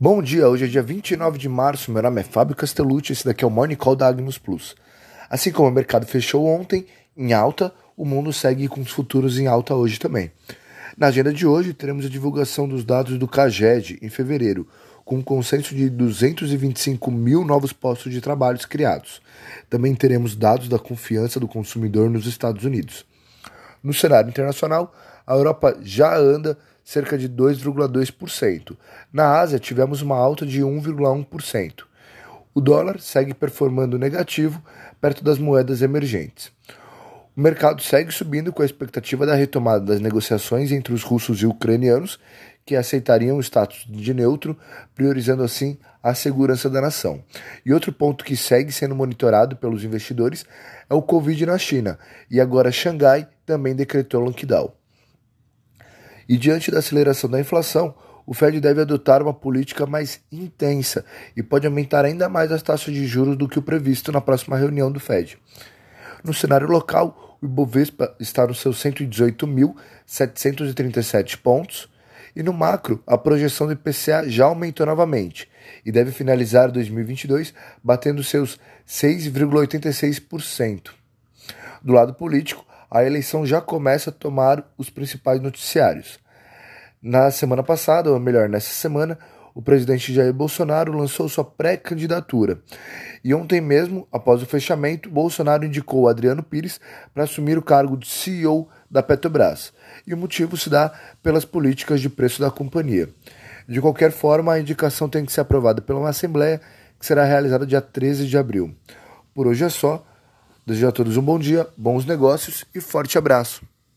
Bom dia, hoje é dia 29 de março, meu nome é Fábio Castellucci, esse daqui é o Morning Call da Agnus Plus. Assim como o mercado fechou ontem em alta, o mundo segue com os futuros em alta hoje também. Na agenda de hoje, teremos a divulgação dos dados do CAGED em fevereiro, com um consenso de 225 mil novos postos de trabalho criados. Também teremos dados da confiança do consumidor nos Estados Unidos. No cenário internacional, a Europa já anda cerca de 2,2%. Na Ásia, tivemos uma alta de 1,1%. O dólar segue performando negativo perto das moedas emergentes. O mercado segue subindo com a expectativa da retomada das negociações entre os russos e ucranianos, que aceitariam o status de neutro, priorizando assim a segurança da nação. E outro ponto que segue sendo monitorado pelos investidores é o Covid na China, e agora Xangai também decretou lockdown. E diante da aceleração da inflação, o Fed deve adotar uma política mais intensa e pode aumentar ainda mais as taxas de juros do que o previsto na próxima reunião do Fed. No cenário local, o Ibovespa está nos seus 118.737 pontos e no macro, a projeção do IPCA já aumentou novamente e deve finalizar 2022 batendo seus 6,86%. Do lado político, a eleição já começa a tomar os principais noticiários. Na semana passada, ou melhor, nessa semana, o presidente Jair Bolsonaro lançou sua pré-candidatura. E ontem mesmo, após o fechamento, Bolsonaro indicou Adriano Pires para assumir o cargo de CEO da Petrobras. E o motivo se dá pelas políticas de preço da companhia. De qualquer forma, a indicação tem que ser aprovada pela uma Assembleia, que será realizada dia 13 de abril. Por hoje é só. Desejo a todos um bom dia, bons negócios e forte abraço.